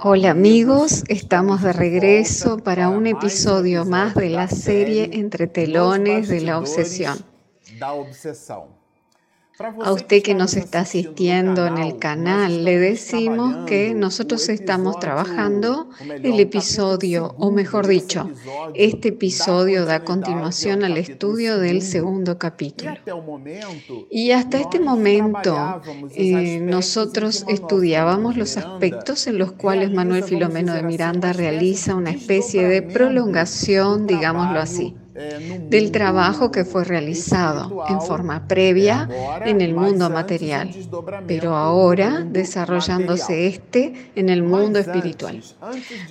Hola amigos, estamos de regreso para un episodio más de la serie Entre telones de la obsesión. A usted que nos está asistiendo en el canal, le decimos que nosotros estamos trabajando el episodio, o mejor dicho, este episodio da continuación al estudio del segundo capítulo. Y hasta este momento eh, nosotros estudiábamos los aspectos en los cuales Manuel Filomeno de Miranda realiza una especie de prolongación, digámoslo así del trabajo que fue realizado en forma previa en el mundo material, pero ahora desarrollándose este en el mundo espiritual.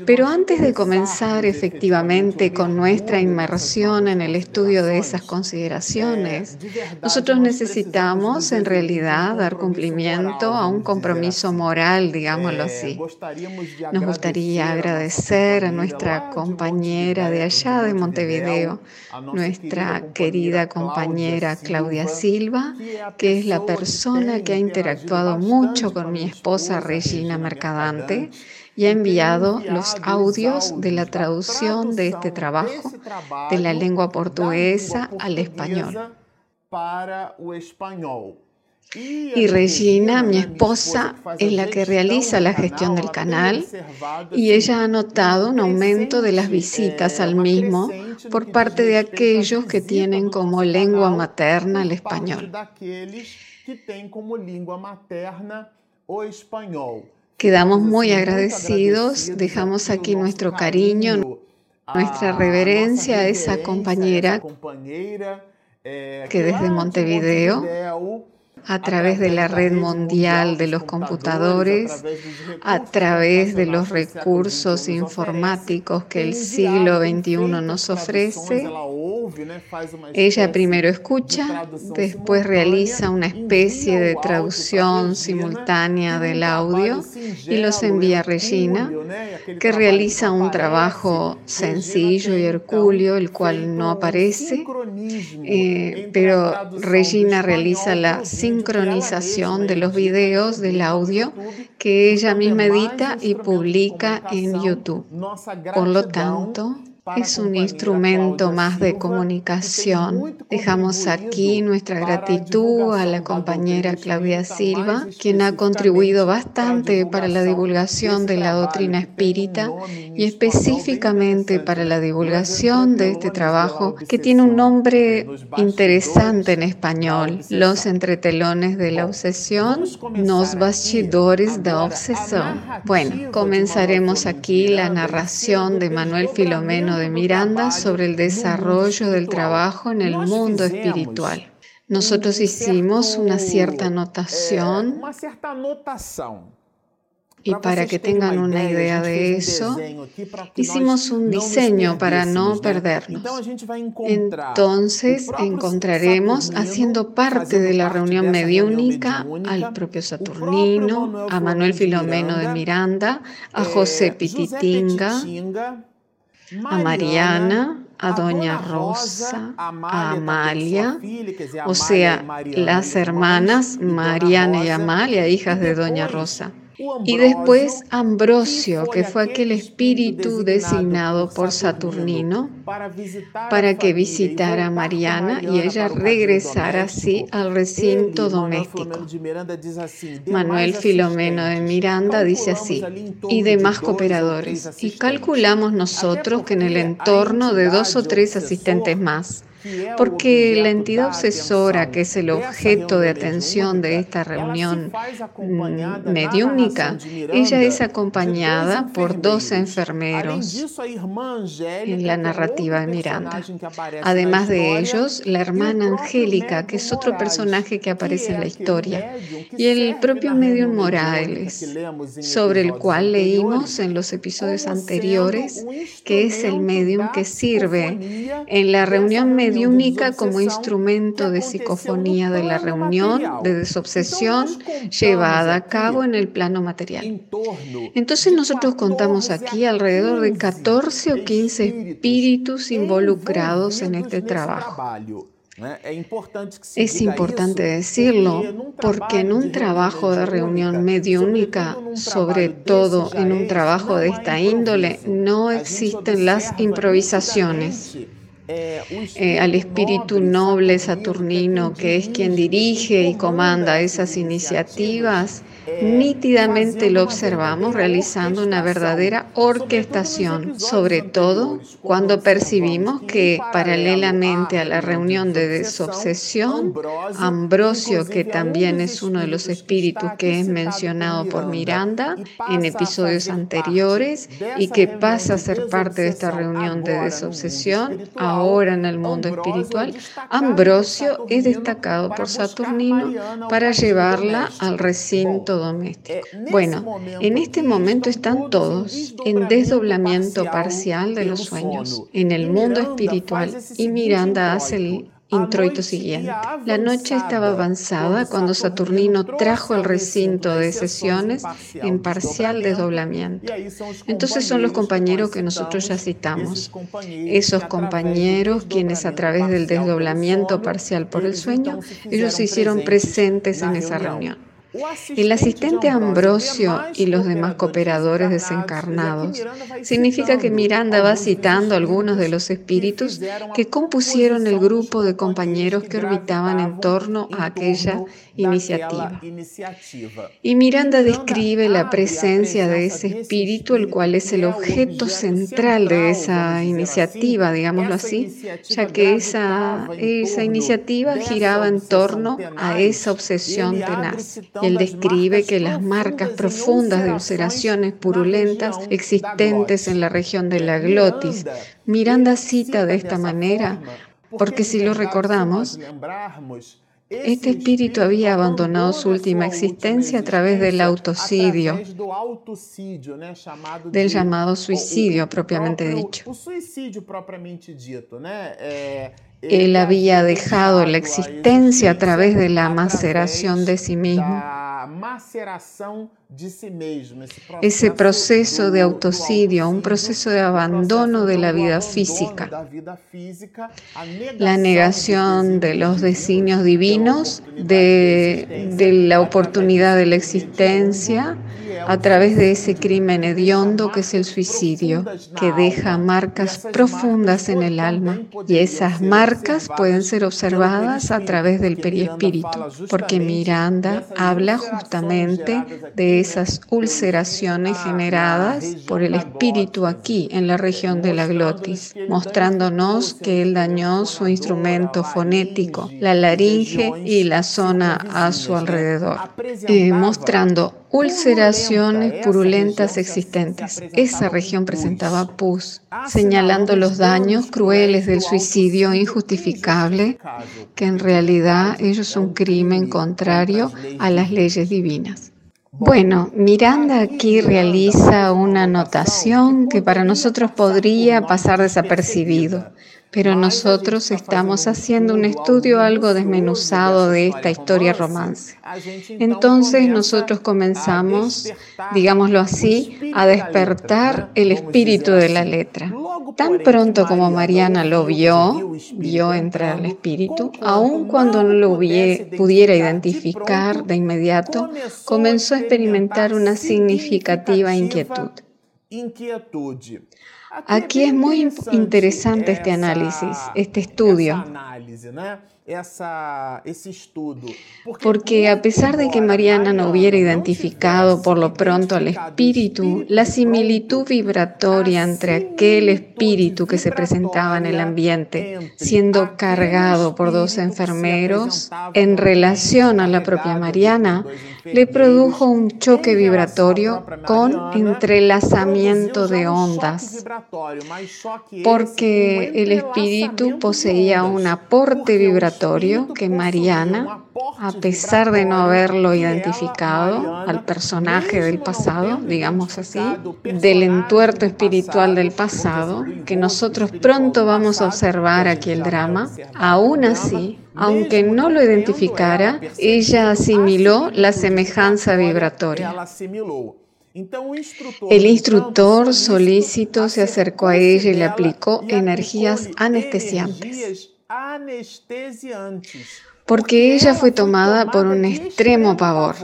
Pero antes de comenzar efectivamente con nuestra inmersión en el estudio de esas consideraciones, nosotros necesitamos en realidad dar cumplimiento a un compromiso moral, digámoslo así. Nos gustaría agradecer a nuestra compañera de allá de Montevideo, nuestra querida compañera Claudia Silva, que es la persona que ha interactuado mucho con mi esposa Regina Mercadante y ha enviado los audios de la traducción de este trabajo de la lengua portuguesa al español. Y Regina, mi esposa, es la que realiza la gestión del canal y ella ha notado un aumento de las visitas al mismo por parte de aquellos que tienen como lengua materna el español. Quedamos muy agradecidos, dejamos aquí nuestro cariño, nuestra reverencia a esa compañera que desde Montevideo a través de la red mundial de los computadores, a través de los recursos informáticos que el siglo XXI nos ofrece. Ella primero escucha, después realiza una especie de traducción simultánea del audio y los envía a Regina, que realiza un trabajo sencillo y hercúleo, el cual no aparece, eh, pero Regina realiza la sincronización de los videos del audio que ella misma edita y publica en YouTube. Por lo tanto, es un instrumento más de comunicación. Dejamos aquí nuestra gratitud a la compañera Claudia Silva, quien ha contribuido bastante para la divulgación de la doctrina espírita y específicamente para la divulgación de este trabajo que tiene un nombre interesante en español, Los entretelones de la obsesión, Los bastidores de obsesión. Bueno, comenzaremos aquí la narración de Manuel Filomeno de Miranda sobre el desarrollo del trabajo en el mundo espiritual. Nosotros hicimos una cierta anotación y para que tengan una idea de eso, hicimos un diseño para no perdernos. Entonces encontraremos haciendo parte de la reunión mediúnica al propio Saturnino, a Manuel Filomeno de Miranda, a José Pititinga, a Mariana, a Doña Rosa, a Amalia, o sea, las hermanas Mariana y Amalia, hijas de Doña Rosa. Y después Ambrosio, que fue aquel espíritu designado por Saturnino para que visitara a Mariana y ella regresara así al recinto doméstico. Manuel Filomeno de Miranda dice así, y demás cooperadores. Y calculamos nosotros que en el entorno de dos o tres asistentes más porque la entidad obsesora, que es el objeto de atención de esta reunión mm, mediúnica, ella es acompañada por dos enfermeros en la narrativa de Miranda. Además de ellos, la hermana Angélica, que es otro personaje que aparece en la historia, y el propio medium Morales, sobre el cual leímos en los episodios anteriores, que es el medium que sirve en la reunión mediúnica única como instrumento de psicofonía de la reunión de desobsesión llevada a cabo en el plano material. Entonces nosotros contamos aquí alrededor de 14 o 15 espíritus involucrados en este trabajo. Es importante decirlo porque en un trabajo de reunión mediúnica, sobre todo en un trabajo de esta índole, no existen las improvisaciones. Eh, al espíritu noble saturnino, que es quien dirige y comanda esas iniciativas, Nítidamente lo observamos realizando una verdadera orquestación, sobre todo cuando percibimos que paralelamente a la reunión de desobsesión, Ambrosio, que también es uno de los espíritus que es mencionado por Miranda en episodios anteriores y que pasa a ser parte de esta reunión de desobsesión, ahora en el mundo espiritual, Ambrosio es destacado por Saturnino para llevarla al recinto doméstico. Eh, bueno, en este momento están todos en desdoblamiento parcial de los sueños en el mundo espiritual y Miranda hace el introito siguiente. La noche estaba avanzada cuando Saturnino trajo el recinto de sesiones en parcial desdoblamiento. Entonces son los compañeros que nosotros ya citamos. Esos compañeros quienes a través del desdoblamiento parcial por el sueño, ellos se hicieron presentes en esa reunión. El asistente Ambrosio y los demás cooperadores desencarnados significa que Miranda va citando algunos de los espíritus que compusieron el grupo de compañeros que orbitaban en torno a aquella iniciativa. Y Miranda describe la presencia de ese espíritu, el cual es el objeto central de esa iniciativa, digámoslo así, ya que esa, esa iniciativa giraba en torno a esa obsesión tenaz. Y él describe que las marcas profundas de ulceraciones purulentas existentes en la región de la glotis. Miranda cita de esta manera, porque si lo recordamos, este espíritu había abandonado su última existencia a través del autocidio, del llamado suicidio propiamente dicho. Él había dejado la existencia a través de la maceración de sí mismo ese proceso de autocidio, un proceso de abandono de la vida física, la negación de los designios divinos, de, de la oportunidad de la existencia, a través de ese crimen hediondo que es el suicidio, que deja marcas profundas en el alma. Y esas marcas pueden ser observadas a través del periespíritu, porque Miranda habla justamente de esas ulceraciones generadas por el espíritu aquí en la región de la glotis, mostrándonos que él dañó su instrumento fonético, la laringe y la zona a su alrededor, eh, mostrando ulceraciones purulentas existentes. Esa región presentaba pus, señalando los daños crueles del suicidio injustificable, que en realidad es un crimen contrario a las leyes divinas. Bueno, Miranda aquí realiza una anotación que para nosotros podría pasar desapercibido, pero nosotros estamos haciendo un estudio algo desmenuzado de esta historia romance. Entonces nosotros comenzamos, digámoslo así, a despertar el espíritu de la letra. Tan pronto como Mariana lo vio, vio entrar al espíritu, aun cuando no lo pudiera identificar de inmediato, comenzó a experimentar una significativa inquietud. Aquí es muy interesante este análisis, este estudio. Porque a pesar de que Mariana no hubiera identificado por lo pronto al espíritu, la similitud vibratoria entre aquel espíritu que se presentaba en el ambiente, siendo cargado por dos enfermeros, en relación a la propia Mariana, le produjo un choque vibratorio con entrelazamiento de ondas, porque el espíritu poseía un aporte vibratorio que Mariana, a pesar de no haberlo identificado al personaje del pasado, digamos así, del entuerto espiritual del pasado, que nosotros pronto vamos a observar aquí el drama, aún así, aunque no lo identificara, ella asimiló la semejanza vibratoria. El instructor solícito se acercó a ella y le aplicó energías anestesiantes porque ella fue tomada por un extremo pavor.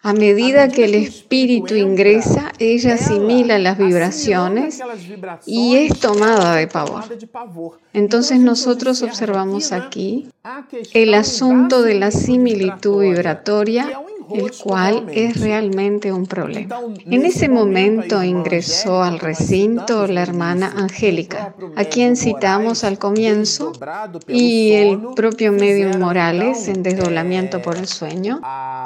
A medida que el espíritu ingresa, ella asimila las vibraciones y es tomada de pavor. Entonces nosotros observamos aquí el asunto de la similitud vibratoria el cual es realmente un problema. En ese momento ingresó al recinto la hermana Angélica, a quien citamos al comienzo, y el propio medium Morales, en desdoblamiento por el sueño,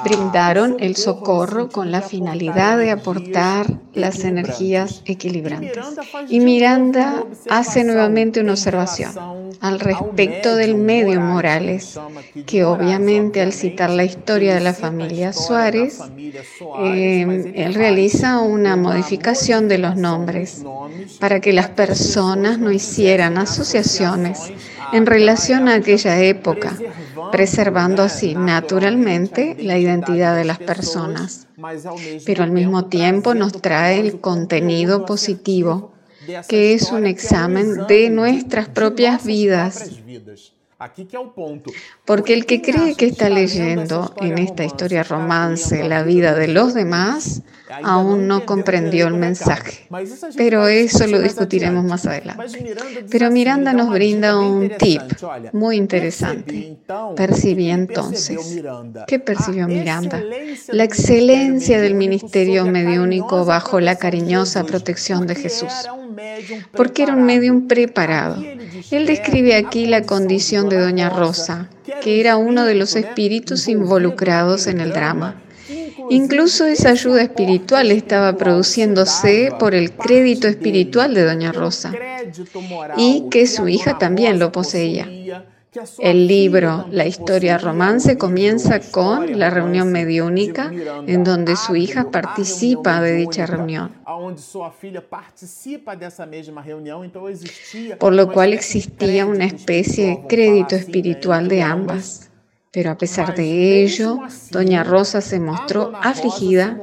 brindaron el socorro con la finalidad de aportar las energías equilibrantes. Y Miranda hace nuevamente una observación al respecto del medium Morales, que obviamente al citar la historia de la familia Suárez, eh, él realiza una modificación de los nombres para que las personas no hicieran asociaciones en relación a aquella época, preservando así naturalmente la identidad de las personas. Pero al mismo tiempo nos trae el contenido positivo, que es un examen de nuestras propias vidas porque el que cree que está leyendo en esta historia romance la vida de los demás, aún no comprendió el mensaje. Pero eso lo discutiremos más adelante. Pero Miranda nos brinda un tip muy interesante. Percibí entonces. ¿Qué percibió Miranda? La excelencia del ministerio mediúnico bajo la cariñosa protección de Jesús. Porque era un medium preparado. Él describe aquí la condición de Doña Rosa, que era uno de los espíritus involucrados en el drama. Incluso esa ayuda espiritual estaba produciéndose por el crédito espiritual de Doña Rosa y que su hija también lo poseía. El libro La historia romance comienza con la reunión mediúnica en donde su hija participa de dicha reunión. Por lo cual existía una especie de crédito espiritual de ambas. Pero a pesar de ello, doña Rosa se mostró afligida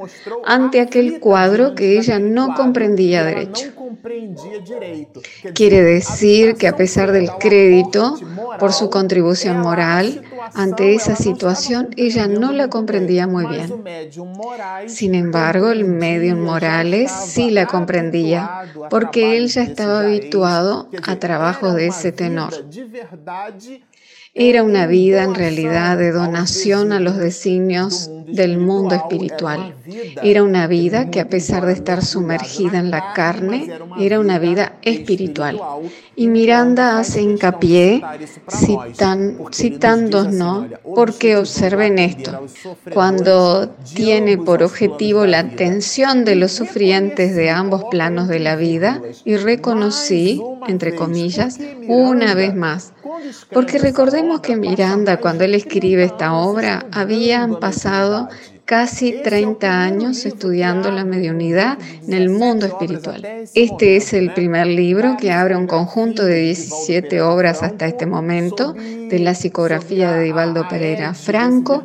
ante aquel cuadro que ella no comprendía derecho. Quiere decir que a pesar del crédito por su contribución moral, ante esa situación ella no la comprendía muy bien. Sin embargo, el medium Morales sí la comprendía porque él ya estaba habituado a trabajos de ese tenor. Era una vida en realidad de donación a los designios del mundo espiritual. Era una vida que a pesar de estar sumergida en la carne, era una vida espiritual. Y Miranda hace hincapié citan, citándonos porque observen esto. Cuando tiene por objetivo la atención de los sufrientes de ambos planos de la vida y reconocí, entre comillas, una vez más, porque recordemos que Miranda, cuando él escribe esta obra, habían pasado casi 30 años estudiando la mediunidad en el mundo espiritual. Este es el primer libro que abre un conjunto de 17 obras hasta este momento de la psicografía de Divaldo Pereira Franco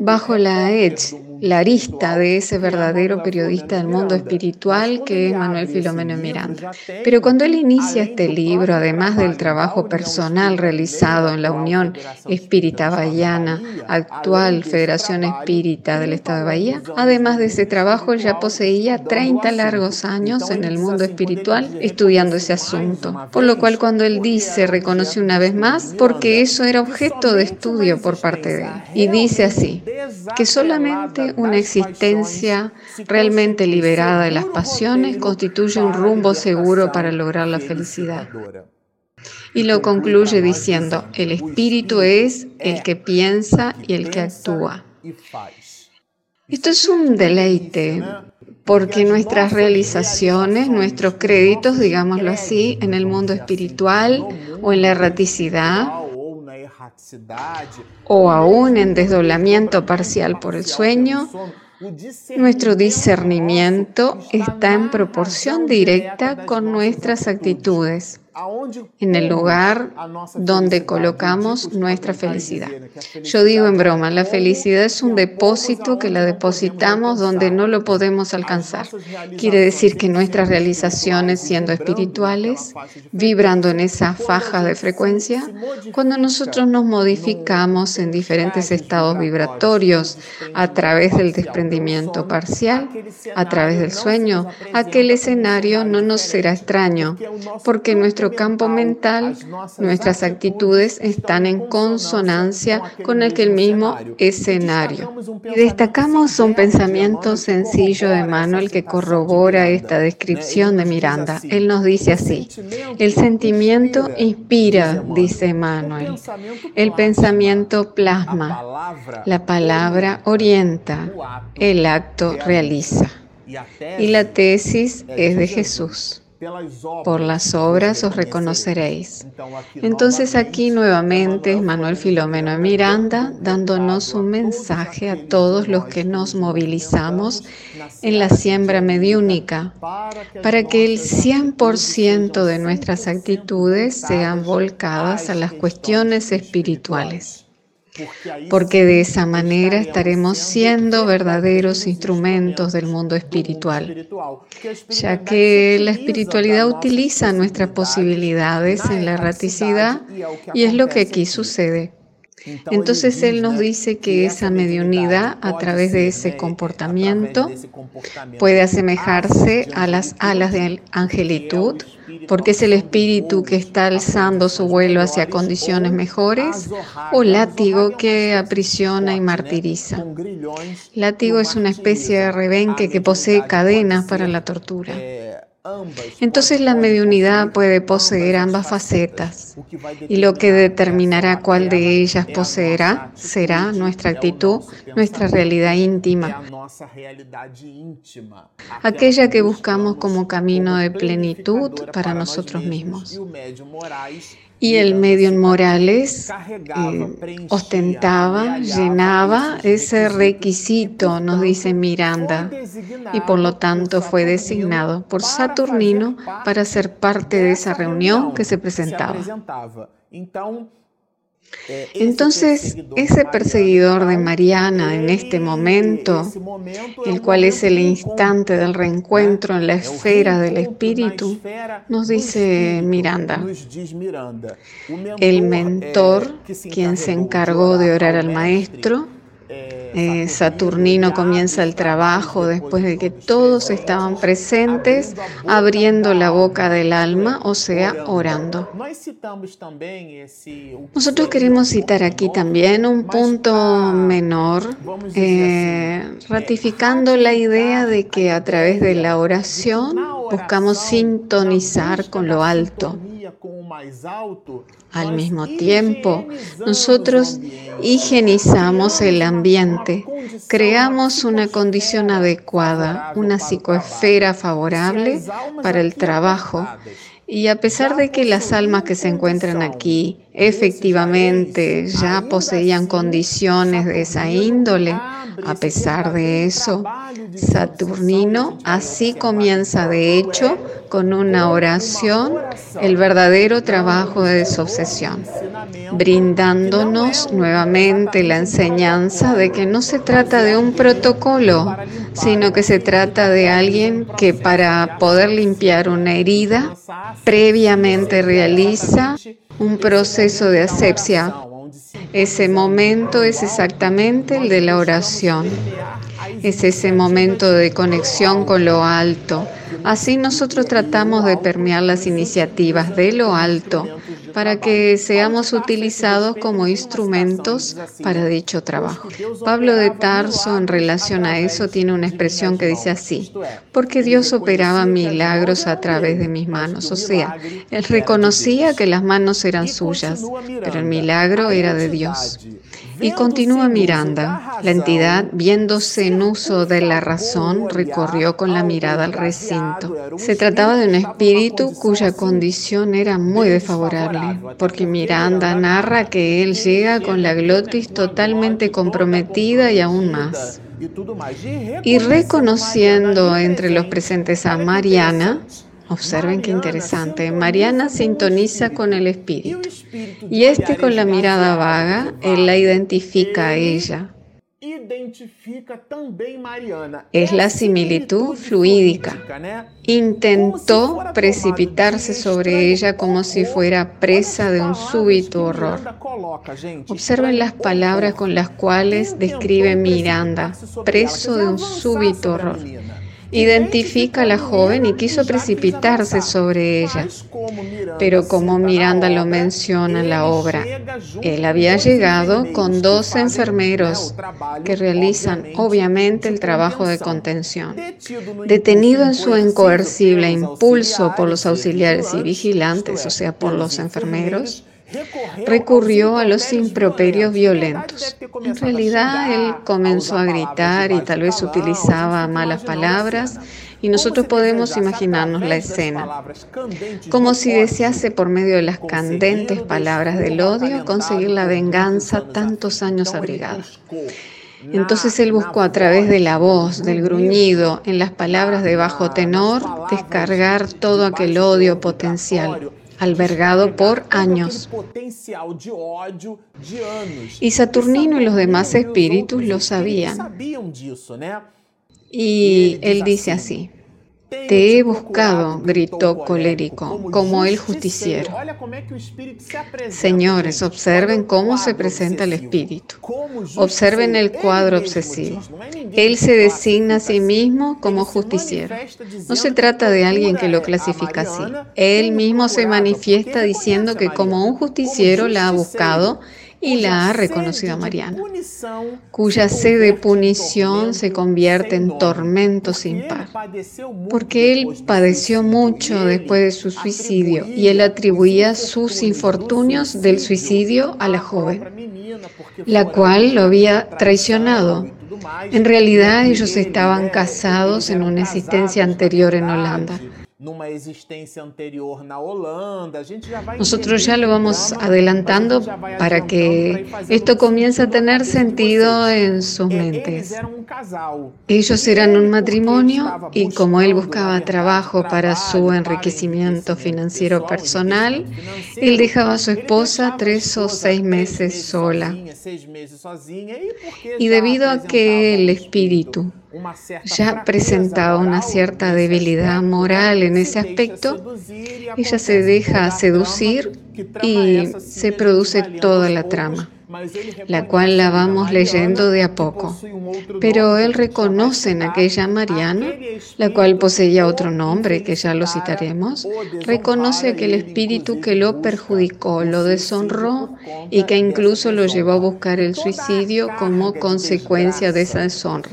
bajo la Edge la arista de ese verdadero periodista del mundo espiritual que es Manuel Filomeno Miranda. Pero cuando él inicia este libro, además del trabajo personal realizado en la Unión Espírita Bahiana, actual Federación Espírita del Estado de Bahía, además de ese trabajo ya poseía 30 largos años en el mundo espiritual estudiando ese asunto. Por lo cual cuando él dice, reconoce una vez más, porque eso era objeto de estudio por parte de él. Y dice así, que solamente una existencia realmente liberada de las pasiones constituye un rumbo seguro para lograr la felicidad. Y lo concluye diciendo, el espíritu es el que piensa y el que actúa. Esto es un deleite, porque nuestras realizaciones, nuestros créditos, digámoslo así, en el mundo espiritual o en la erraticidad, o aún en desdoblamiento parcial por el sueño, nuestro discernimiento está en proporción directa con nuestras actitudes. En el lugar donde colocamos nuestra felicidad. Yo digo en broma, la felicidad es un depósito que la depositamos donde no lo podemos alcanzar. Quiere decir que nuestras realizaciones, siendo espirituales, vibrando en esa faja de frecuencia, cuando nosotros nos modificamos en diferentes estados vibratorios a través del desprendimiento parcial, a través del sueño, aquel escenario no nos será extraño, porque nuestro campo mental, nuestras actitudes están en consonancia con aquel mismo escenario. Destacamos un pensamiento sencillo de Manuel que corrobora esta descripción de Miranda. Él nos dice así, el sentimiento inspira, dice Manuel, el pensamiento plasma, la palabra orienta, el acto realiza. Y la tesis es de Jesús. Por las obras os reconoceréis. Entonces aquí nuevamente Manuel Filomeno Miranda dándonos un mensaje a todos los que nos movilizamos en la siembra mediúnica para que el 100% de nuestras actitudes sean volcadas a las cuestiones espirituales porque de esa manera estaremos siendo verdaderos instrumentos del mundo espiritual, ya que la espiritualidad utiliza nuestras posibilidades en la erraticidad y es lo que aquí sucede. Entonces Él nos dice que esa mediunidad a través de ese comportamiento puede asemejarse a las alas de angelitud, porque es el espíritu que está alzando su vuelo hacia condiciones mejores, o látigo que aprisiona y martiriza. Látigo es una especie de rebenque que posee cadenas para la tortura. Entonces la mediunidad puede poseer ambas facetas y lo que determinará cuál de ellas poseerá será nuestra actitud, nuestra realidad íntima, aquella que buscamos como camino de plenitud para nosotros mismos. Y el medio Morales eh, ostentaba, llenaba ese requisito, nos dice Miranda, y por lo tanto fue designado por Saturnino para ser parte de esa reunión que se presentaba. Eh, Entonces, ese perseguidor de Mariana en este momento, el cual es el instante del reencuentro en la esfera del espíritu, nos dice Miranda, el mentor, quien se encargó de orar al maestro, eh, Saturnino comienza el trabajo después de que todos estaban presentes, abriendo la boca del alma, o sea, orando. Nosotros queremos citar aquí también un punto menor, eh, ratificando la idea de que a través de la oración buscamos sintonizar con lo alto. Al mismo tiempo, nosotros higienizamos el ambiente, creamos una condición adecuada, una psicoesfera favorable para el trabajo. Y a pesar de que las almas que se encuentran aquí efectivamente ya poseían condiciones de esa índole, a pesar de eso, Saturnino así comienza de hecho con una oración el verdadero trabajo de desobsesión, brindándonos nuevamente la enseñanza de que no se trata de un protocolo, sino que se trata de alguien que para poder limpiar una herida previamente realiza un proceso de asepsia. Ese momento es exactamente el de la oración. Es ese momento de conexión con lo alto. Así nosotros tratamos de permear las iniciativas de lo alto para que seamos utilizados como instrumentos para dicho trabajo. Pablo de Tarso en relación a eso tiene una expresión que dice así, porque Dios operaba milagros a través de mis manos. O sea, él reconocía que las manos eran suyas, pero el milagro era de Dios. Y continúa Miranda. La entidad, viéndose en uso de la razón, recorrió con la mirada al recinto. Se trataba de un espíritu cuya condición era muy desfavorable, porque Miranda narra que él llega con la glotis totalmente comprometida y aún más. Y reconociendo entre los presentes a Mariana, Observen qué interesante. Mariana sintoniza con el espíritu. Y este con la mirada vaga, él la identifica a ella. Es la similitud fluídica. Intentó precipitarse sobre ella como si fuera presa de un súbito horror. Observen las palabras con las cuales describe Miranda, preso de un súbito horror. Identifica a la joven y quiso precipitarse sobre ella. Pero como Miranda lo menciona en la obra, él había llegado con dos enfermeros que realizan obviamente el trabajo de contención. Detenido en su incoercible impulso por los auxiliares y vigilantes, o sea, por los enfermeros, recurrió a los improperios violentos. En realidad él comenzó a gritar y tal vez utilizaba malas palabras y nosotros podemos imaginarnos la escena, como si desease por medio de las candentes palabras del odio conseguir la venganza tantos años abrigada. Entonces él buscó a través de la voz, del gruñido, en las palabras de bajo tenor, descargar todo aquel odio potencial albergado por años. Y Saturnino y los demás espíritus lo sabían. Y él dice así, te he buscado, gritó colérico, como el justiciero. Señores, observen cómo se presenta el espíritu. Observen el cuadro obsesivo. Él se designa a sí mismo como justiciero. No se trata de alguien que lo clasifica así. Él mismo se manifiesta diciendo que como un justiciero la ha buscado y la ha reconocido a Mariana, cuya sed de punición se convierte en tormento sin par, porque él padeció mucho después de su suicidio y él atribuía sus infortunios del suicidio a la joven, la cual lo había traicionado. En realidad ellos estaban casados en una existencia anterior en Holanda. Nosotros ya lo vamos adelantando para que esto comience a tener sentido en sus mentes. Ellos eran un matrimonio y como él buscaba trabajo para su enriquecimiento financiero personal, él dejaba a su esposa tres o seis meses sola. Y debido a que el espíritu ya presentaba una cierta debilidad moral en ese aspecto, ella se deja seducir y se produce toda la trama la cual la vamos leyendo de a poco. Pero él reconoce en aquella Mariana, la cual poseía otro nombre, que ya lo citaremos, reconoce aquel espíritu que lo perjudicó, lo deshonró y que incluso lo llevó a buscar el suicidio como consecuencia de esa deshonra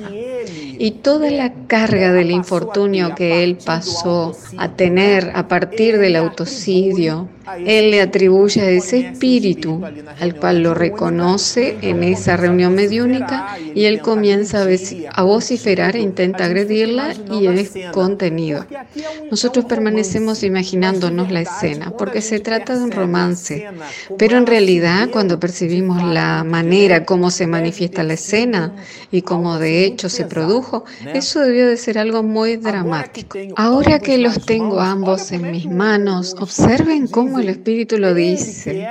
y toda la carga del infortunio que él pasó a tener a partir del autocidio, él le atribuye ese espíritu al cual lo reconoce en esa reunión mediúnica y él comienza a vociferar e intenta agredirla y es contenido. Nosotros permanecemos imaginándonos la escena porque se trata de un romance, pero en realidad cuando percibimos la manera como se manifiesta la escena y cómo de hecho se produjo, eso debió de ser algo muy dramático. Ahora que los tengo ambos en mis manos, observen cómo el Espíritu lo dice.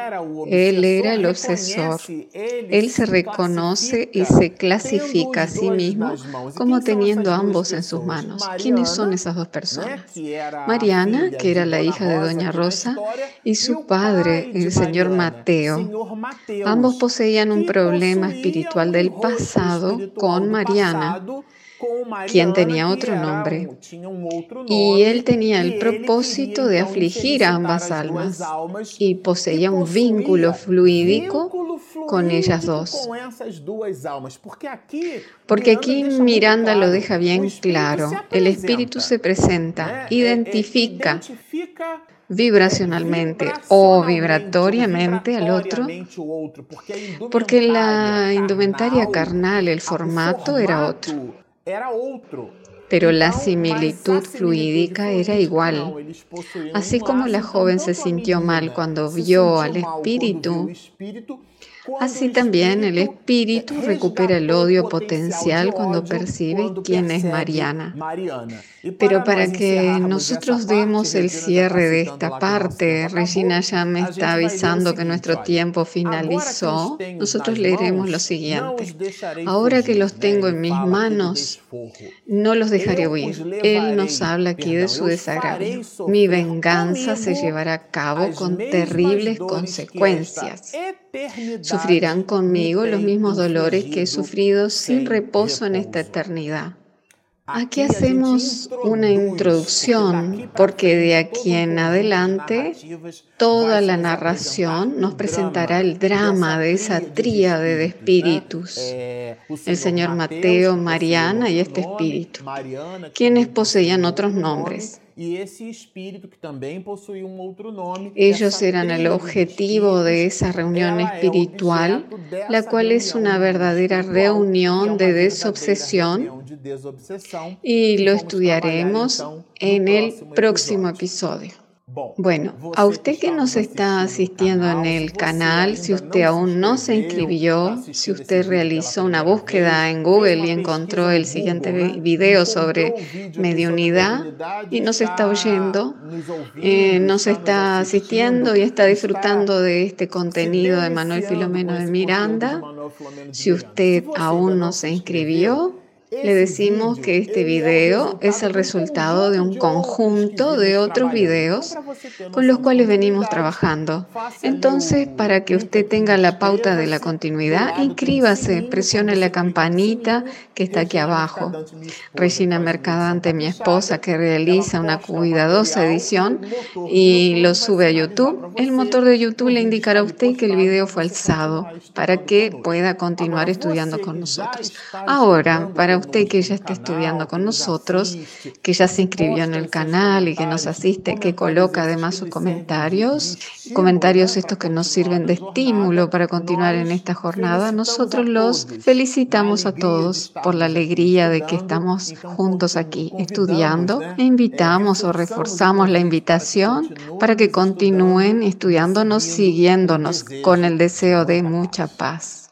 Él era el obsesor. Él se reconoce y se clasifica a sí mismo como teniendo ambos en sus manos. ¿Quiénes son esas dos personas? Mariana, que era la hija de Doña Rosa, y su padre, el señor Mateo. Ambos poseían un problema espiritual del pasado con Mariana quien tenía otro nombre. Y él tenía el propósito de afligir a ambas almas y poseía un vínculo fluídico con ellas dos. Porque aquí Miranda lo deja bien claro. El espíritu se presenta, identifica vibracionalmente o vibratoriamente al otro, porque la indumentaria carnal, el formato era otro. Pero la similitud fluídica era igual. Así como la joven se sintió mal cuando vio al espíritu, Así también el espíritu recupera el odio potencial cuando percibe quién es Mariana. Pero para que nosotros demos el cierre de esta parte, Regina ya me está avisando que nuestro tiempo finalizó, nosotros leeremos lo siguiente. Ahora que los tengo en mis manos, no los dejaré huir. Él nos habla aquí de su desagravio. Mi venganza se llevará a cabo con terribles consecuencias. Sufrirán conmigo los mismos dolores que he sufrido sin reposo en esta eternidad. Aquí hacemos una introducción porque de aquí en adelante toda la narración nos presentará el drama de esa tríade de espíritus, el señor Mateo, Mariana y este espíritu, quienes poseían otros nombres. Ellos eran el objetivo de esa reunión espiritual, la cual es una verdadera reunión de desobsesión y lo estudiaremos en el próximo episodio. Bueno, a usted que nos está asistiendo en el canal, si usted aún no se inscribió, si usted realizó una búsqueda en Google y encontró el siguiente video sobre mediunidad y nos está oyendo, eh, nos está asistiendo y está disfrutando de este contenido de Manuel Filomeno de Miranda, si usted aún no se inscribió, le decimos que este video es el resultado de un conjunto de otros videos con los cuales venimos trabajando. Entonces, para que usted tenga la pauta de la continuidad, inscríbase, presione la campanita que está aquí abajo. Regina Mercadante, mi esposa, que realiza una cuidadosa edición y lo sube a YouTube, el motor de YouTube le indicará a usted que el video fue alzado para que pueda continuar estudiando con nosotros. Ahora, usted que ya está estudiando con nosotros, que ya se inscribió en el canal y que nos asiste, que coloca además sus comentarios, comentarios estos que nos sirven de estímulo para continuar en esta jornada, nosotros los felicitamos a todos por la alegría de que estamos juntos aquí estudiando e invitamos o reforzamos la invitación para que continúen estudiándonos, siguiéndonos con el deseo de mucha paz.